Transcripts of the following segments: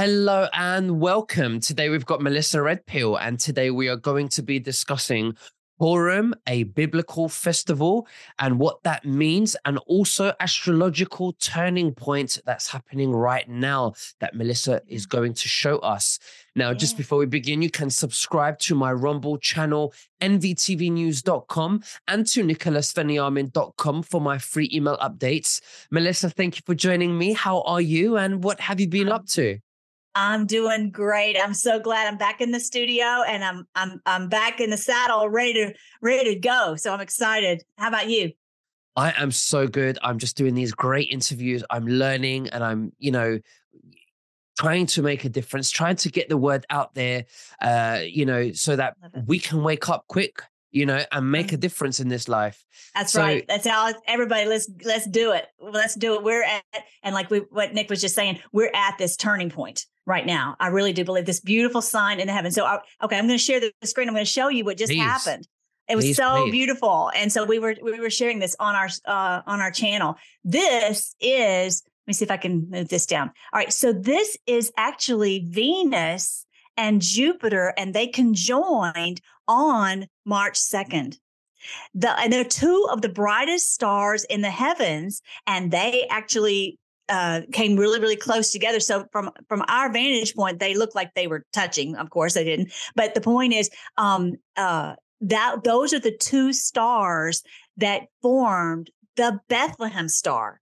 Hello and welcome. Today we've got Melissa Redpill, and today we are going to be discussing Purim, a biblical festival, and what that means, and also astrological turning point that's happening right now that Melissa is mm. going to show us. Now, just before we begin, you can subscribe to my Rumble channel, nvtvnews.com, and to nicholasveniamin.com for my free email updates. Melissa, thank you for joining me. How are you, and what have you been up to? I'm doing great. I'm so glad I'm back in the studio and I'm I'm I'm back in the saddle, ready to ready to go. So I'm excited. How about you? I am so good. I'm just doing these great interviews. I'm learning and I'm, you know, trying to make a difference, trying to get the word out there, uh, you know, so that we can wake up quick, you know, and make a difference in this life. That's So- right. That's how everybody let's let's do it. Let's do it. We're at and like we what Nick was just saying, we're at this turning point right now. I really do believe this beautiful sign in the heaven. So I, okay, I'm going to share the screen. I'm going to show you what just Please. happened. It was Please, so please. beautiful. And so we were we were sharing this on our uh on our channel. This is let me see if I can move this down. All right, so this is actually Venus and Jupiter and they conjoined on March 2nd. The and they're two of the brightest stars in the heavens and they actually uh, came really, really close together. So from from our vantage point, they looked like they were touching. Of course, they didn't. But the point is, um, uh, that those are the two stars that formed the Bethlehem star.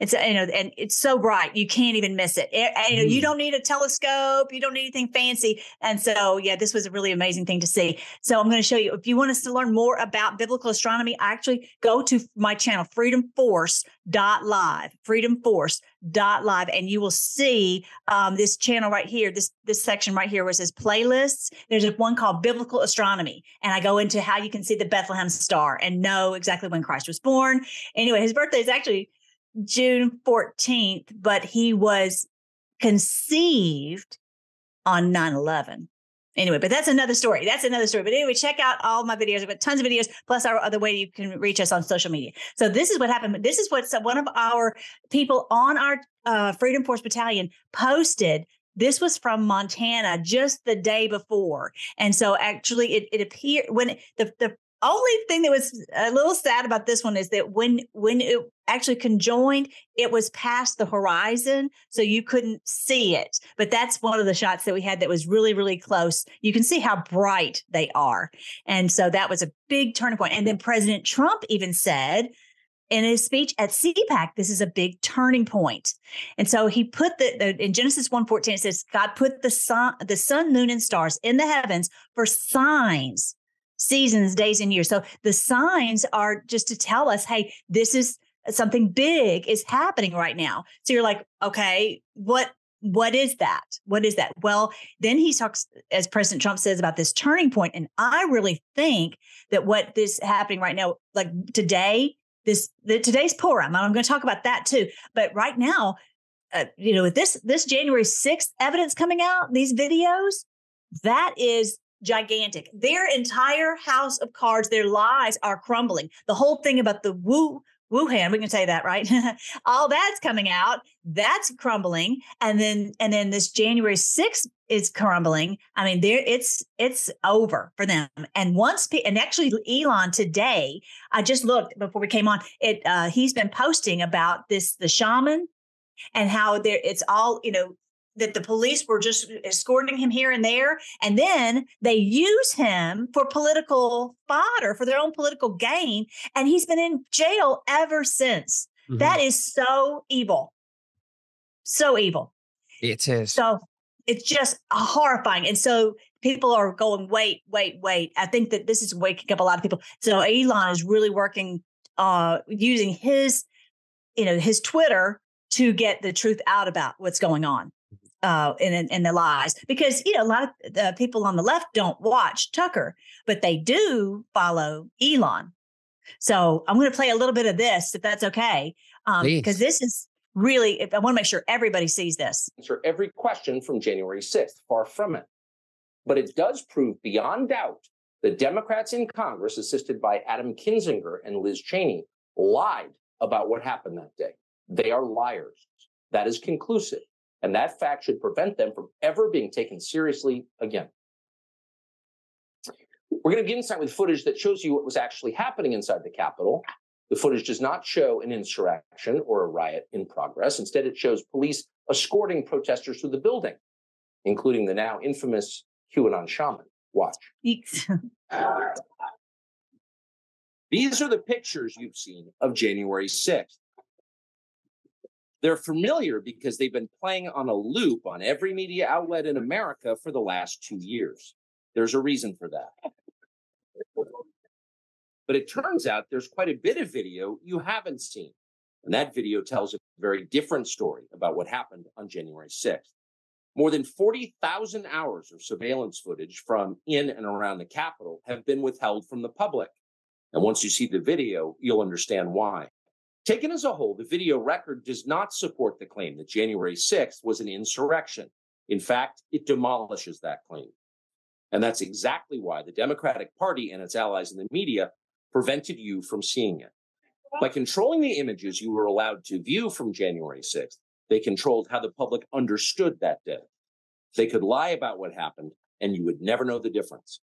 It's you know, and it's so bright you can't even miss it. It- you know, you Mm. don't need a telescope, you don't need anything fancy, and so yeah, this was a really amazing thing to see. So I'm going to show you. If you want us to learn more about biblical astronomy, actually go to my channel, freedomforce.live, freedomforce.live, and you will see um, this channel right here, this this section right here where it says playlists. There's one called Biblical Astronomy, and I go into how you can see the Bethlehem star and know exactly when Christ was born. Anyway, his birthday is actually June 14th, but he was conceived on 9 11. Anyway, but that's another story. That's another story. But anyway, check out all my videos. I've got tons of videos, plus our other way you can reach us on social media. So this is what happened. This is what one of our people on our uh, Freedom Force Battalion posted. This was from Montana just the day before. And so actually it, it appeared when the, the only thing that was a little sad about this one is that when when it actually conjoined, it was past the horizon, so you couldn't see it. But that's one of the shots that we had that was really really close. You can see how bright they are, and so that was a big turning point. And then President Trump even said in his speech at CPAC, this is a big turning point. And so he put the, the in Genesis 1:14, it says, God put the sun, the sun, moon, and stars in the heavens for signs, seasons, days, and years. So the signs are just to tell us, hey, this is something big is happening right now. So you're like, okay, what what is that? What is that? Well, then he talks, as President Trump says, about this turning point. And I really think that what this happening right now, like today, this the, today's Purim. I'm going to talk about that too. But right now, uh, you know, with this this January 6th evidence coming out, these videos, that is gigantic. Their entire house of cards, their lies are crumbling. The whole thing about the woo Wuhan, we can say that, right? All that's coming out. That's crumbling. And then and then this January 6th is crumbling. I mean, there it's it's over for them. And once and actually Elon today, I just looked before we came on, it uh he's been posting about this the shaman and how there it's all, you know, that the police were just escorting him here and there. And then they use him for political fodder, for their own political gain. And he's been in jail ever since. Mm-hmm. That is so evil. So evil. It is. So it's just horrifying. And so people are going, wait, wait, wait. I think that this is waking up a lot of people. So Elon is really working, uh, using his, you know, his Twitter to get the truth out about what's going on uh, in, in the lies because you know a lot of the people on the left don't watch Tucker, but they do follow Elon. So I'm going to play a little bit of this, if that's okay, because um, this is really. I want to make sure everybody sees this. Answer every question from January 6th. Far from it, but it does prove beyond doubt that Democrats in Congress, assisted by Adam Kinzinger and Liz Cheney, lied about what happened that day. They are liars. That is conclusive. And that fact should prevent them from ever being taken seriously again. We're going to get inside with footage that shows you what was actually happening inside the Capitol. The footage does not show an insurrection or a riot in progress. Instead, it shows police escorting protesters through the building, including the now infamous QAnon shaman. Watch. These are the pictures you've seen of January 6th. They're familiar because they've been playing on a loop on every media outlet in America for the last two years. There's a reason for that. But it turns out there's quite a bit of video you haven't seen. And that video tells a very different story about what happened on January 6th. More than 40,000 hours of surveillance footage from in and around the Capitol have been withheld from the public. And once you see the video, you'll understand why. Taken as a whole, the video record does not support the claim that January 6th was an insurrection. In fact, it demolishes that claim. And that's exactly why the Democratic Party and its allies in the media prevented you from seeing it. By controlling the images you were allowed to view from January 6th, they controlled how the public understood that day. They could lie about what happened, and you would never know the difference.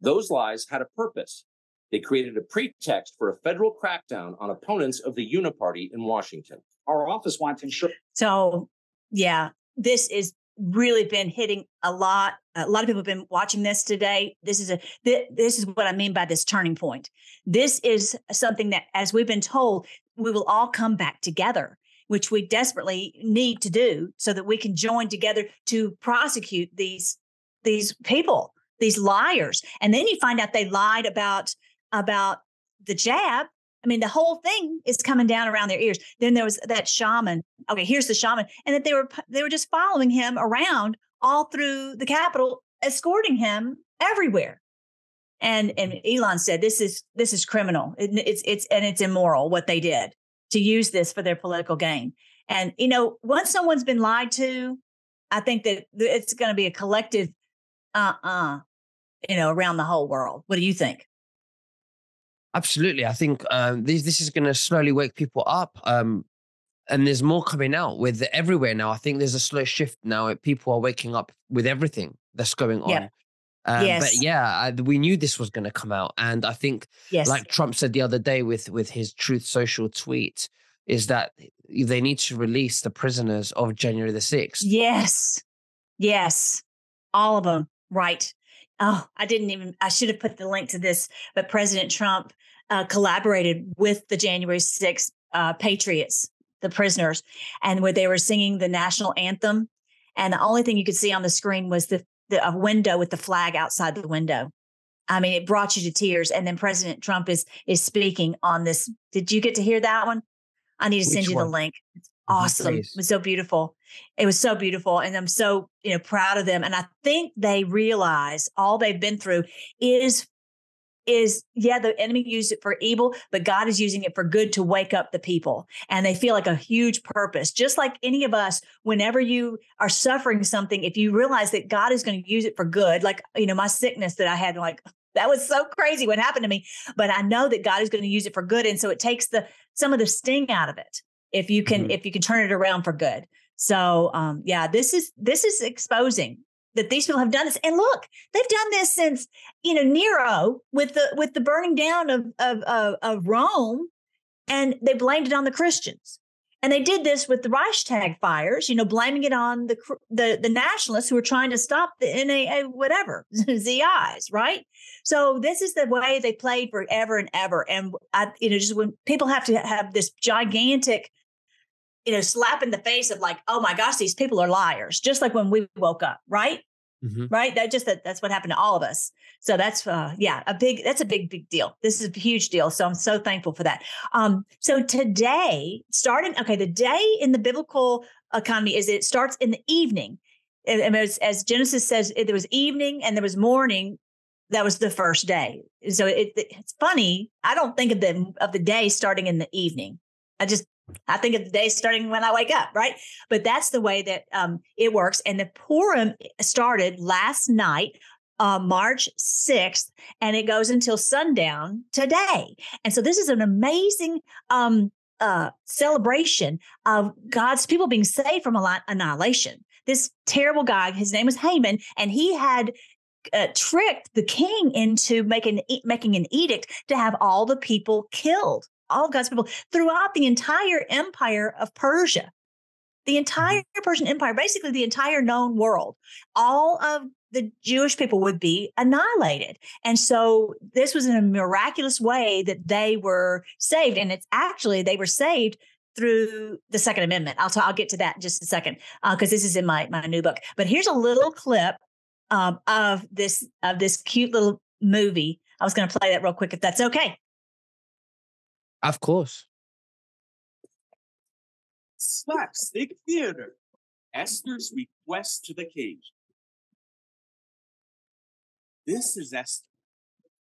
Those lies had a purpose. They created a pretext for a federal crackdown on opponents of the Uniparty in Washington. Our office wants to ensure. So, yeah, this is really been hitting a lot. A lot of people have been watching this today. This is a this is what I mean by this turning point. This is something that, as we've been told, we will all come back together, which we desperately need to do, so that we can join together to prosecute these these people, these liars. And then you find out they lied about about the jab. I mean, the whole thing is coming down around their ears. Then there was that shaman. Okay, here's the shaman, and that they were they were just following him around all through the Capitol, escorting him everywhere. And and Elon said, "This is this is criminal. It, it's it's and it's immoral what they did to use this for their political gain." And you know, once someone's been lied to, I think that it's going to be a collective, uh, uh-uh, uh you know, around the whole world. What do you think? Absolutely, I think um, this this is going to slowly wake people up, um, and there's more coming out with everywhere now. I think there's a slow shift now. People are waking up with everything that's going on. Yeah. Um, yes. But yeah, I, we knew this was going to come out, and I think, yes. like Trump said the other day with with his Truth Social tweet, is that they need to release the prisoners of January the sixth. Yes, yes, all of them. Right oh, I didn't even, I should have put the link to this, but President Trump uh, collaborated with the January 6th uh, Patriots, the prisoners, and where they were singing the national anthem. And the only thing you could see on the screen was the, the a window with the flag outside the window. I mean, it brought you to tears. And then President Trump is is speaking on this. Did you get to hear that one? I need to Which send you one? the link. It's awesome. It was so beautiful. It was so beautiful. And I'm so, you know, proud of them. And I think they realize all they've been through is is yeah, the enemy used it for evil, but God is using it for good to wake up the people. And they feel like a huge purpose. Just like any of us, whenever you are suffering something, if you realize that God is going to use it for good, like, you know, my sickness that I had, like, that was so crazy what happened to me. But I know that God is going to use it for good. And so it takes the some of the sting out of it if you can, mm-hmm. if you can turn it around for good. So um, yeah, this is this is exposing that these people have done this. And look, they've done this since you know Nero with the with the burning down of of of, of Rome, and they blamed it on the Christians. And they did this with the Reichstag fires, you know, blaming it on the the, the nationalists who were trying to stop the NAA, whatever, ZIs, right? So this is the way they played forever and ever. And I, you know, just when people have to have this gigantic you know, slap in the face of like, oh my gosh, these people are liars, just like when we woke up, right? Mm-hmm. Right. That just that that's what happened to all of us. So that's uh yeah, a big that's a big, big deal. This is a huge deal. So I'm so thankful for that. Um, so today, starting okay, the day in the biblical economy is it starts in the evening. And as, as Genesis says, there was evening and there was morning. That was the first day. So it, it's funny. I don't think of the of the day starting in the evening. I just I think of the day starting when I wake up, right? But that's the way that um, it works. And the Purim started last night, uh, March 6th, and it goes until sundown today. And so this is an amazing um, uh, celebration of God's people being saved from annihilation. This terrible guy, his name was Haman, and he had uh, tricked the king into making making an edict to have all the people killed all of God's people throughout the entire empire of Persia. The mm-hmm. entire Persian Empire, basically the entire known world, all of the Jewish people would be annihilated. And so this was in a miraculous way that they were saved. And it's actually, they were saved through the Second Amendment. I'll, t- I'll get to that in just a second because uh, this is in my, my new book. But here's a little clip um, of this of this cute little movie. I was going to play that real quick if that's okay. Of course. Slapstick Theater. Esther's request to the king. This is Esther,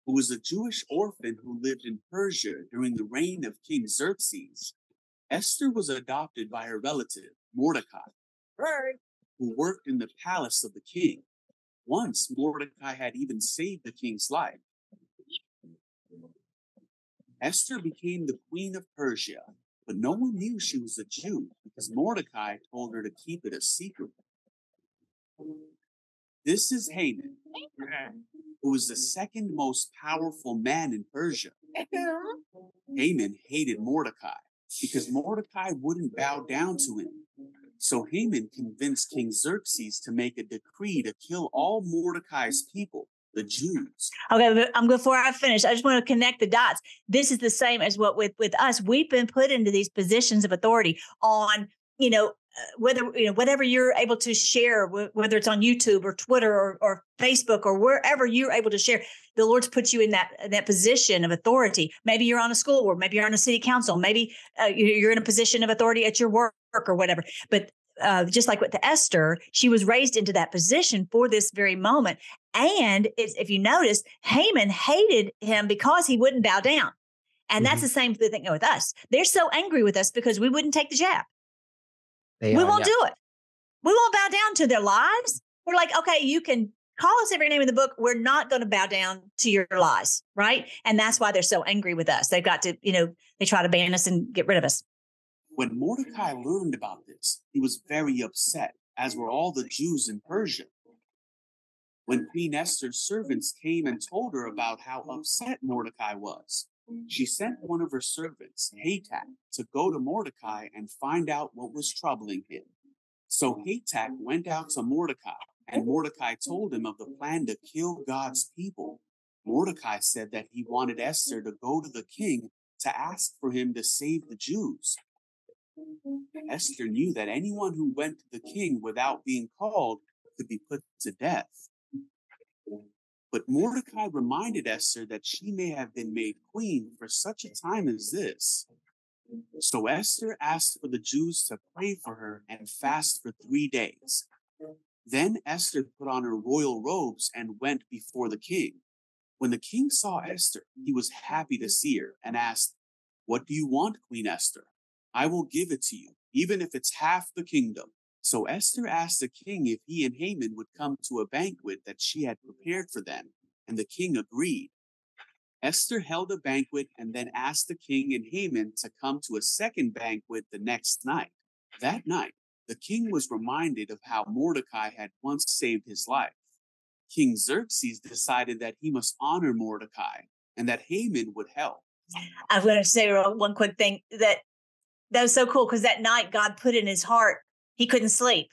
who was a Jewish orphan who lived in Persia during the reign of King Xerxes. Esther was adopted by her relative, Mordecai, who worked in the palace of the king. Once, Mordecai had even saved the king's life. Esther became the queen of Persia, but no one knew she was a Jew because Mordecai told her to keep it a secret. This is Haman, who was the second most powerful man in Persia. Haman hated Mordecai because Mordecai wouldn't bow down to him. So Haman convinced King Xerxes to make a decree to kill all Mordecai's people the Jews. Okay, I'm before I finish. I just want to connect the dots. This is the same as what with with us. We've been put into these positions of authority on, you know, uh, whether you know whatever you're able to share, whether it's on YouTube or Twitter or, or Facebook or wherever you're able to share. The Lord's put you in that in that position of authority. Maybe you're on a school board, maybe you're on a city council, maybe uh, you're in a position of authority at your work or whatever. But uh, just like with the Esther, she was raised into that position for this very moment. And if you notice, Haman hated him because he wouldn't bow down. And mm-hmm. that's the same thing with us. They're so angry with us because we wouldn't take the jab. They we are, won't yeah. do it. We won't bow down to their lies. We're like, okay, you can call us every name in the book. We're not going to bow down to your lies. Right. And that's why they're so angry with us. They've got to, you know, they try to ban us and get rid of us. When Mordecai learned about this, he was very upset, as were all the Jews in Persia. When Queen Esther's servants came and told her about how upset Mordecai was, she sent one of her servants, Hatach, to go to Mordecai and find out what was troubling him. So Hatach went out to Mordecai, and Mordecai told him of the plan to kill God's people. Mordecai said that he wanted Esther to go to the king to ask for him to save the Jews. Mm-hmm. Esther knew that anyone who went to the king without being called could be put to death. But Mordecai reminded Esther that she may have been made queen for such a time as this. So Esther asked for the Jews to pray for her and fast for three days. Then Esther put on her royal robes and went before the king. When the king saw Esther, he was happy to see her and asked, What do you want, Queen Esther? I will give it to you, even if it's half the kingdom. So Esther asked the king if he and Haman would come to a banquet that she had prepared for them, and the king agreed. Esther held a banquet and then asked the king and Haman to come to a second banquet the next night. That night, the king was reminded of how Mordecai had once saved his life. King Xerxes decided that he must honor Mordecai and that Haman would help. I'm going to say one quick thing that that was so cool because that night God put in his heart he couldn't sleep.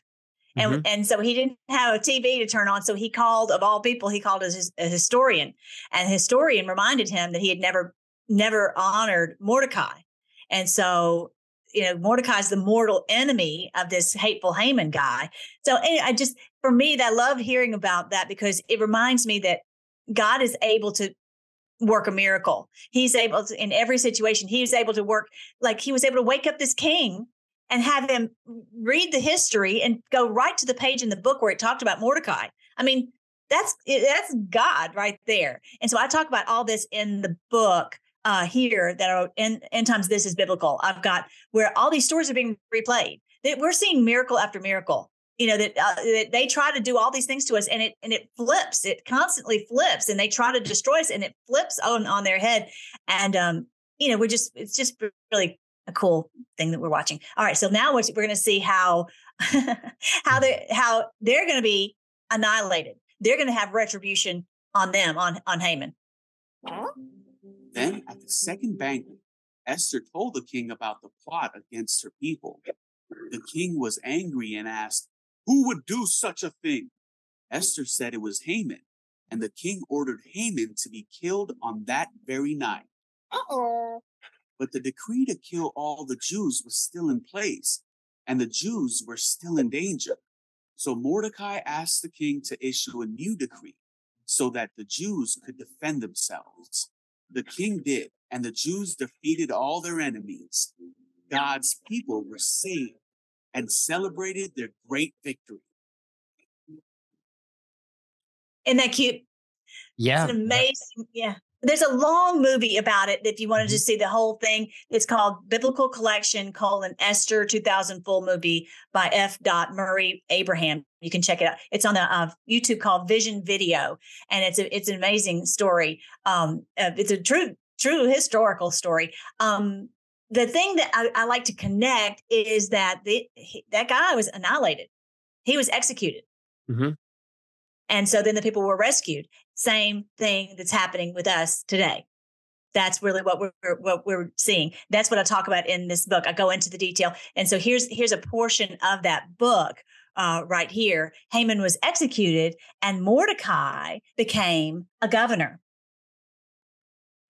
And, mm-hmm. and so he didn't have a TV to turn on. So he called, of all people, he called as a historian. And the historian reminded him that he had never, never honored Mordecai. And so, you know, Mordecai's the mortal enemy of this hateful Haman guy. So I just, for me, I love hearing about that because it reminds me that God is able to work a miracle. He's able to, in every situation, he was able to work, like he was able to wake up this king and have him read the history and go right to the page in the book where it talked about Mordecai. I mean, that's that's God right there. And so I talk about all this in the book uh, here that are in end times. This is biblical. I've got where all these stories are being replayed. That we're seeing miracle after miracle. You know that, uh, that they try to do all these things to us, and it and it flips. It constantly flips, and they try to destroy us, and it flips on on their head. And um, you know, we're just it's just really a cool thing that we're watching. All right, so now we're, we're going to see how how they how they're going to be annihilated. They're going to have retribution on them on on Haman. Then at the second banquet, Esther told the king about the plot against her people. The king was angry and asked, "Who would do such a thing?" Esther said it was Haman, and the king ordered Haman to be killed on that very night. Uh-oh but the decree to kill all the Jews was still in place, and the Jews were still in danger. So Mordecai asked the king to issue a new decree so that the Jews could defend themselves. The king did, and the Jews defeated all their enemies. God's people were saved and celebrated their great victory. Isn't that cute? Yeah. It's an amazing, yeah there's a long movie about it if you wanted to mm-hmm. see the whole thing it's called biblical collection colon esther 2000 full movie by f dot murray abraham you can check it out it's on the uh, youtube called vision video and it's a, it's an amazing story um, uh, it's a true true historical story um, the thing that I, I, like to connect is that the, he, that guy was annihilated he was executed mm-hmm. and so then the people were rescued same thing that's happening with us today. That's really what we're what we're seeing. That's what I talk about in this book. I go into the detail, and so here's here's a portion of that book uh, right here. Haman was executed, and Mordecai became a governor.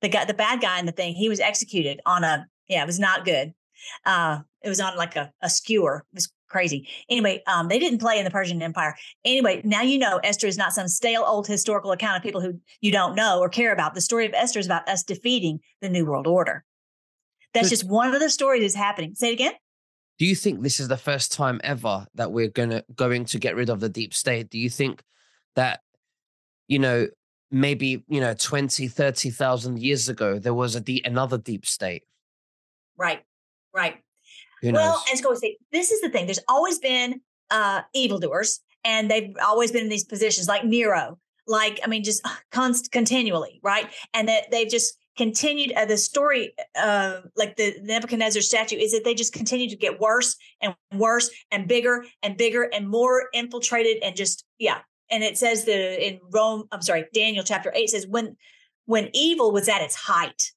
The guy, the bad guy in the thing, he was executed on a yeah, it was not good. Uh, it was on like a, a skewer. It was crazy. Anyway, um, they didn't play in the Persian Empire. Anyway, now you know Esther is not some stale old historical account of people who you don't know or care about. The story of Esther is about us defeating the New World Order. That's just one of the stories that's happening. Say it again. Do you think this is the first time ever that we're gonna going to get rid of the deep state? Do you think that, you know, maybe, you know, 20, 30,000 years ago, there was a deep, another deep state? Right, right. Well, and so say this is the thing. There's always been uh, evildoers, and they've always been in these positions, like Nero. Like I mean, just const- continually, right? And that they've just continued. Uh, the story, uh, like the Nebuchadnezzar statue, is that they just continue to get worse and worse and bigger and bigger and more infiltrated and just yeah. And it says that in Rome, I'm sorry, Daniel chapter eight says when when evil was at its height,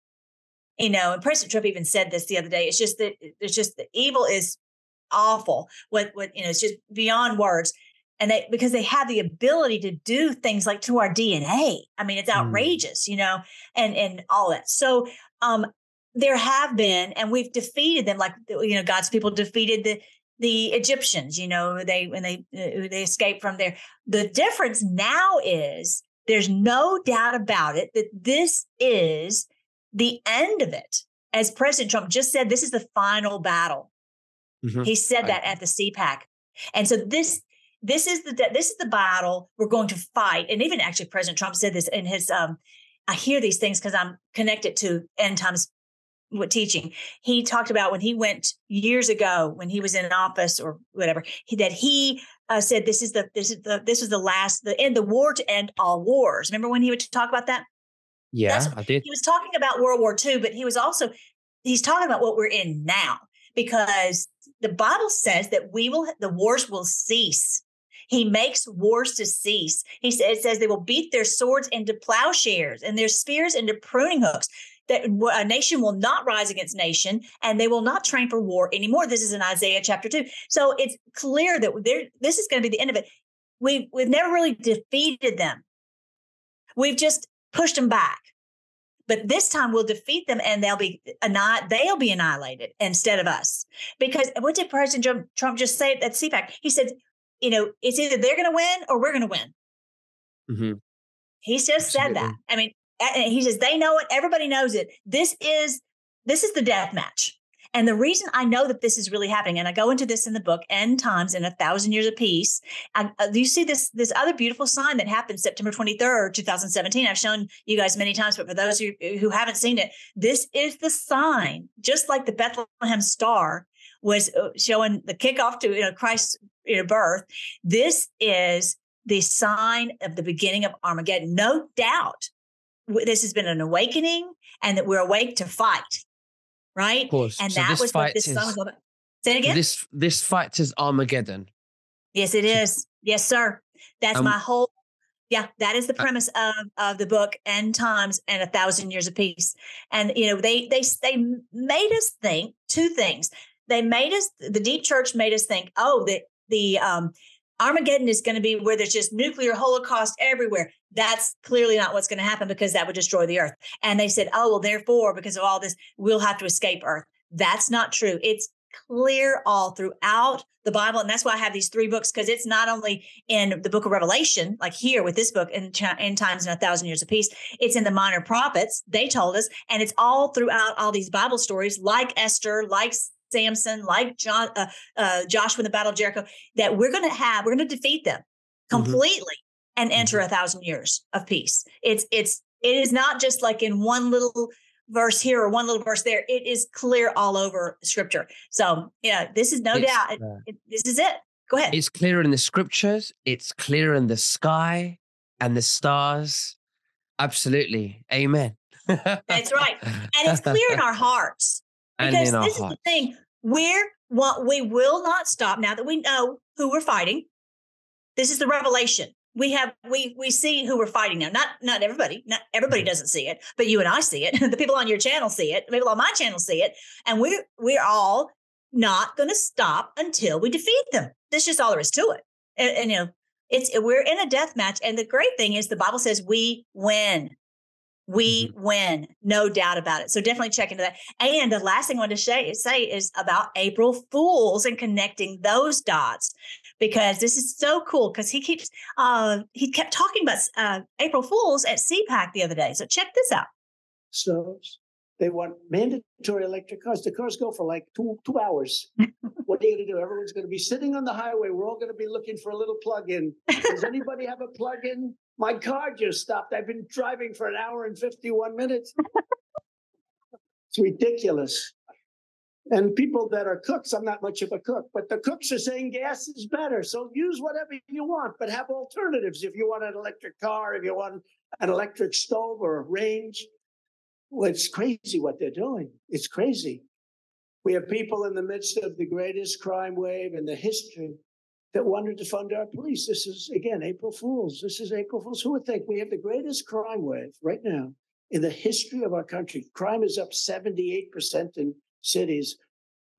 you know, and President Trump even said this the other day. It's just that it's just the evil is awful. What what you know, it's just beyond words. And they because they have the ability to do things like to our DNA. I mean, it's mm. outrageous, mm. you know, and and all that. So um there have been, and we've defeated them, like you know, God's people defeated the the Egyptians, you know, they when they uh, they escaped from there. The difference now is there's no doubt about it that this is the end of it, as President Trump just said, this is the final battle. Mm-hmm. He said that at the CPAC. And so this this is the this is the battle we're going to fight. And even actually President Trump said this in his um I hear these things because I'm connected to end times what teaching. He talked about when he went years ago when he was in office or whatever he, that he uh, said this is the this is the this is the last the end the war to end all wars. Remember when he would talk about that? Yeah, That's, I did. He was talking about World War II, but he was also he's talking about what we're in now because the Bible says that we will the wars will cease. He makes wars to cease. He says, says they will beat their swords into plowshares and their spears into pruning hooks that a nation will not rise against nation and they will not train for war anymore. This is in Isaiah chapter two. So it's clear that there, this is going to be the end of it. We, we've never really defeated them. We've just pushed them back. But this time we'll defeat them and they'll be not they'll be annihilated instead of us. Because what did President Trump just say at CPAC? He said, you know, it's either they're going to win or we're going to win. Mm-hmm. He just Absolutely. said that. I mean, he says they know it everybody knows it this is this is the death match and the reason I know that this is really happening, and I go into this in the book, End Times in a Thousand Years of Peace. And uh, you see this this other beautiful sign that happened September 23rd, 2017. I've shown you guys many times, but for those who, who haven't seen it, this is the sign, just like the Bethlehem star was uh, showing the kickoff to you know, Christ's you know, birth. This is the sign of the beginning of Armageddon. No doubt this has been an awakening and that we're awake to fight. Right. And so that was what this is, song was about. Say it again. This this fight is Armageddon. Yes, it is. Yes, sir. That's um, my whole yeah, that is the uh premise of of the book End Times and a Thousand Years of Peace. And you know, they they they made us think two things. They made us the deep church made us think, oh, the the um Armageddon is going to be where there's just nuclear holocaust everywhere. That's clearly not what's going to happen because that would destroy the earth. And they said, oh, well, therefore, because of all this, we'll have to escape earth. That's not true. It's clear all throughout the Bible. And that's why I have these three books because it's not only in the book of Revelation, like here with this book, in, End Times and a Thousand Years of Peace, it's in the Minor Prophets, they told us, and it's all throughout all these Bible stories like Esther, like Samson, like John, uh, uh, Joshua in the Battle of Jericho, that we're going to have, we're going to defeat them mm-hmm. completely mm-hmm. and enter mm-hmm. a thousand years of peace. It's, it's, it is not just like in one little verse here or one little verse there. It is clear all over scripture. So, yeah, this is no it's, doubt, it, it, this is it. Go ahead. It's clear in the scriptures, it's clear in the sky and the stars. Absolutely. Amen. That's right. And it's clear in our hearts. Because this is the thing. We're what we will not stop now that we know who we're fighting. This is the revelation. We have we we see who we're fighting now. Not not everybody. Not everybody mm-hmm. doesn't see it, but you and I see it. the people on your channel see it. The people on my channel see it, and we're we're all not going to stop until we defeat them. That's just all there is to it. And, and you know, it's we're in a death match, and the great thing is the Bible says we win. We mm-hmm. win, no doubt about it. So definitely check into that. And the last thing I want to say, say is about April Fools and connecting those dots because this is so cool because he keeps uh, he kept talking about uh, April Fools at CPAC the other day. So check this out. So they want mandatory electric cars. The cars go for like two two hours. what are you going to do? Everyone's going to be sitting on the highway. We're all going to be looking for a little plug-in. Does anybody have a plug-in? My car just stopped. I've been driving for an hour and 51 minutes. it's ridiculous. And people that are cooks, I'm not much of a cook, but the cooks are saying gas is better. So use whatever you want, but have alternatives. If you want an electric car, if you want an electric stove or a range, well, it's crazy what they're doing. It's crazy. We have people in the midst of the greatest crime wave in the history that wanted to fund our police. This is, again, April Fools. This is April Fools. Who would think we have the greatest crime wave right now in the history of our country? Crime is up 78% in cities.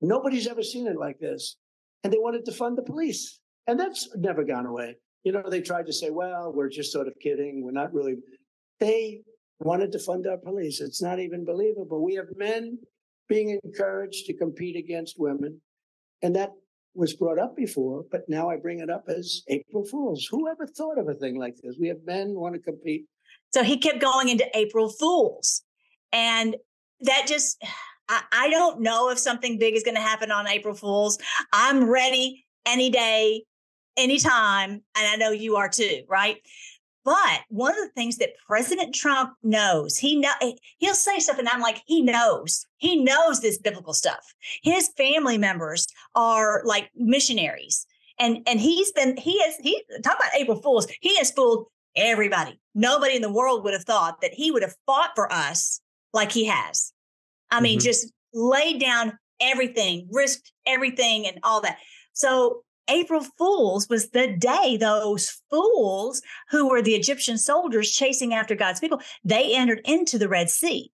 Nobody's ever seen it like this. And they wanted to fund the police. And that's never gone away. You know, they tried to say, well, we're just sort of kidding. We're not really. They wanted to fund our police. It's not even believable. We have men being encouraged to compete against women. And that was brought up before, but now I bring it up as April Fools. Who ever thought of a thing like this? We have men want to compete. So he kept going into April Fools. And that just, I, I don't know if something big is going to happen on April Fools. I'm ready any day, anytime. And I know you are too, right? But one of the things that President Trump knows, he know he'll say stuff, and I'm like, he knows, he knows this biblical stuff. His family members are like missionaries, and and he's been he has he talk about April Fools. He has fooled everybody. Nobody in the world would have thought that he would have fought for us like he has. I mean, Mhm. just laid down everything, risked everything, and all that. So April Fools was the day those fools who were the Egyptian soldiers chasing after God's people, they entered into the Red Sea.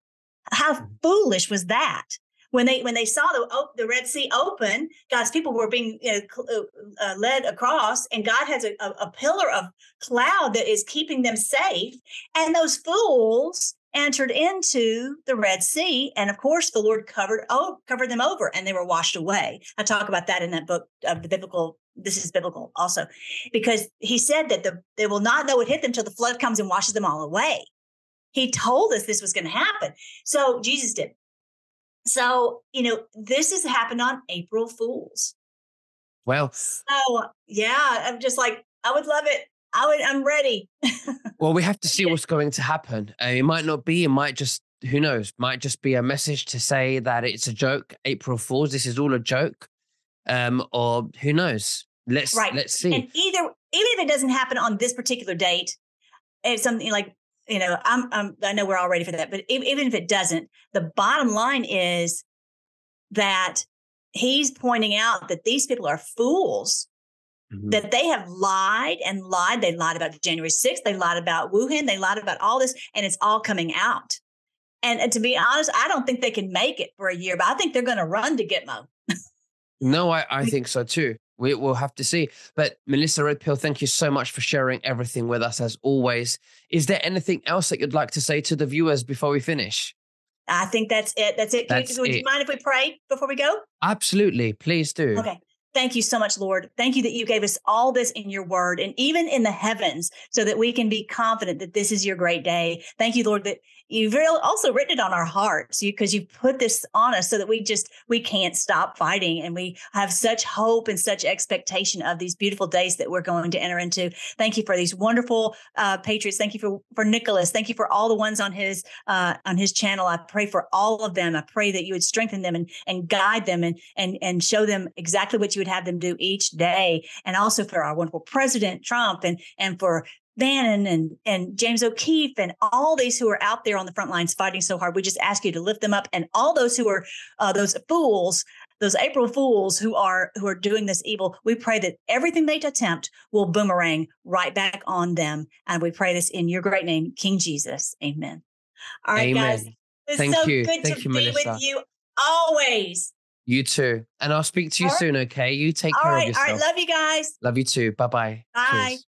How foolish was that? When they when they saw the op- the Red Sea open, God's people were being you know, uh, uh, led across, and God has a, a, a pillar of cloud that is keeping them safe. And those fools entered into the Red Sea, and of course, the Lord covered oh covered them over, and they were washed away. I talk about that in that book of the biblical. This is biblical also, because He said that the they will not know it hit them until the flood comes and washes them all away. He told us this was going to happen, so Jesus did. So you know this has happened on April Fools. Well, So yeah, I'm just like I would love it. I would. I'm ready. well, we have to see what's going to happen. Uh, it might not be. It might just. Who knows? Might just be a message to say that it's a joke. April Fools. This is all a joke. Um, or who knows? Let's right. let's see. And either even if it doesn't happen on this particular date, it's something like you know I'm, I'm I know we're all ready for that, but if, even if it doesn't, the bottom line is that he's pointing out that these people are fools. Mm-hmm. That they have lied and lied. They lied about January 6th. They lied about Wuhan. They lied about all this, and it's all coming out. And, and to be honest, I don't think they can make it for a year, but I think they're going to run to Gitmo. No, I, I think so too. We will have to see. But Melissa Redpill, thank you so much for sharing everything with us as always. Is there anything else that you'd like to say to the viewers before we finish? I think that's it. That's it. That's you, would you mind if we pray before we go? Absolutely. Please do. Okay. Thank you so much, Lord. Thank you that you gave us all this in your word and even in the heavens so that we can be confident that this is your great day. Thank you, Lord, that you've real- also written it on our hearts because you put this on us so that we just, we can't stop fighting. And we have such hope and such expectation of these beautiful days that we're going to enter into. Thank you for these wonderful uh, patriots. Thank you for, for Nicholas. Thank you for all the ones on his, uh, on his channel. I pray for all of them. I pray that you would strengthen them and, and guide them and, and, and show them exactly what you would have them do each day. And also for our wonderful president, Trump, and, and for Bannon and, and James O'Keefe and all these who are out there on the front lines fighting so hard. We just ask you to lift them up and all those who are uh, those fools, those April fools who are who are doing this evil. We pray that everything they attempt will boomerang right back on them. And we pray this in your great name, King Jesus. Amen. All right, Amen. guys. It's Thank so you. good Thank to you, be Melissa. with you always. You too. And I'll speak to you All soon, okay? You take All care of right. All yourself. right. Love you guys. Love you too. Bye-bye. Bye. Cheers.